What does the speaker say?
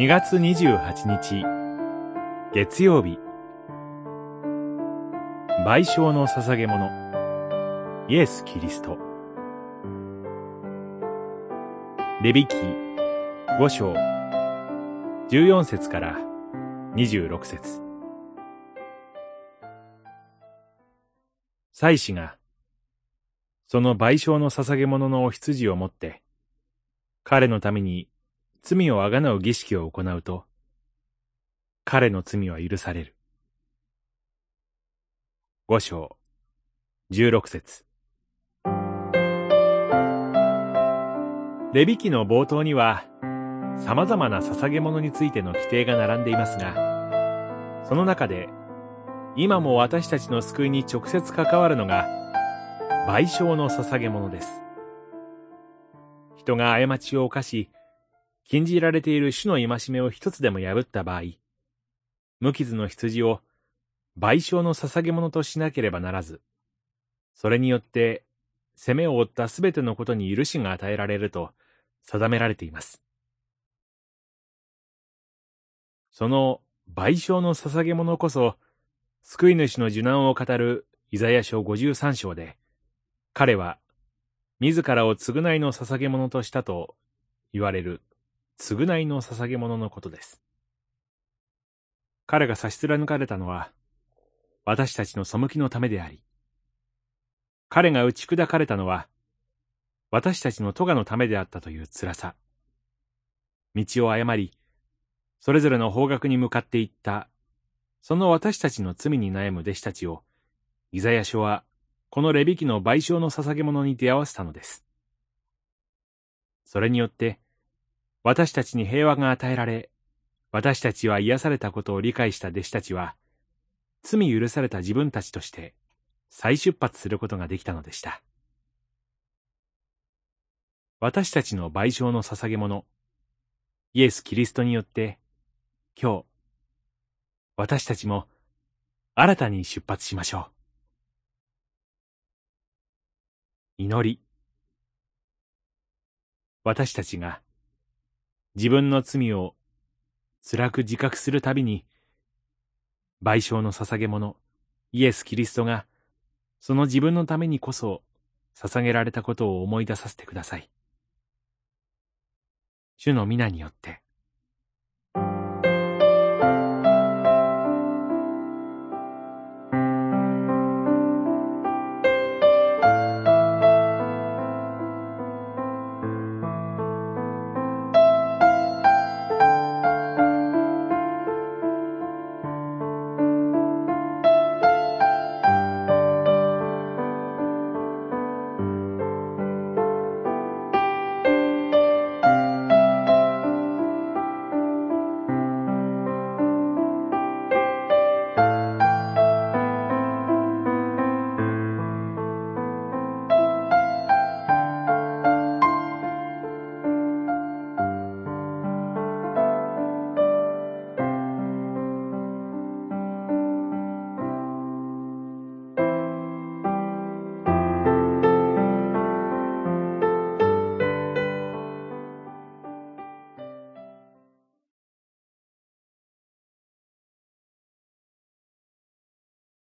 2月28日。月曜日。賠償の捧げ物。イエス・キリスト。レビキ5章。14節から26節。祭司がその賠償の捧げ物のお羊を持って彼のために罪をあがなう儀式を行うと、彼の罪は許される。五章、十六節。レビ記の冒頭には、様々な捧げ物についての規定が並んでいますが、その中で、今も私たちの救いに直接関わるのが、賠償の捧げ物です。人が過ちを犯し、禁じられている主の戒めを一つでも破った場合、無傷の羊を賠償の捧げ物としなければならず、それによって責めを負ったすべてのことに許しが与えられると定められています。その賠償の捧げ物こそ、救い主の受難を語るイザヤ書53章で、彼は自らを償いの捧げ物としたと言われる償いの捧げ物のことです。彼が差し貫かれたのは、私たちの背きのためであり、彼が打ち砕かれたのは、私たちの咎のためであったという辛さ。道を誤り、それぞれの方角に向かっていった、その私たちの罪に悩む弟子たちを、イザヤ書は、このレビ記の賠償の捧げ物に出会わせたのです。それによって、私たちに平和が与えられ、私たちは癒されたことを理解した弟子たちは、罪許された自分たちとして再出発することができたのでした。私たちの賠償の捧げ物、イエス・キリストによって、今日、私たちも新たに出発しましょう。祈り。私たちが自分の罪を辛く自覚するたびに、賠償の捧げ物、イエス・キリストが、その自分のためにこそ捧げられたことを思い出させてください。主の皆によって。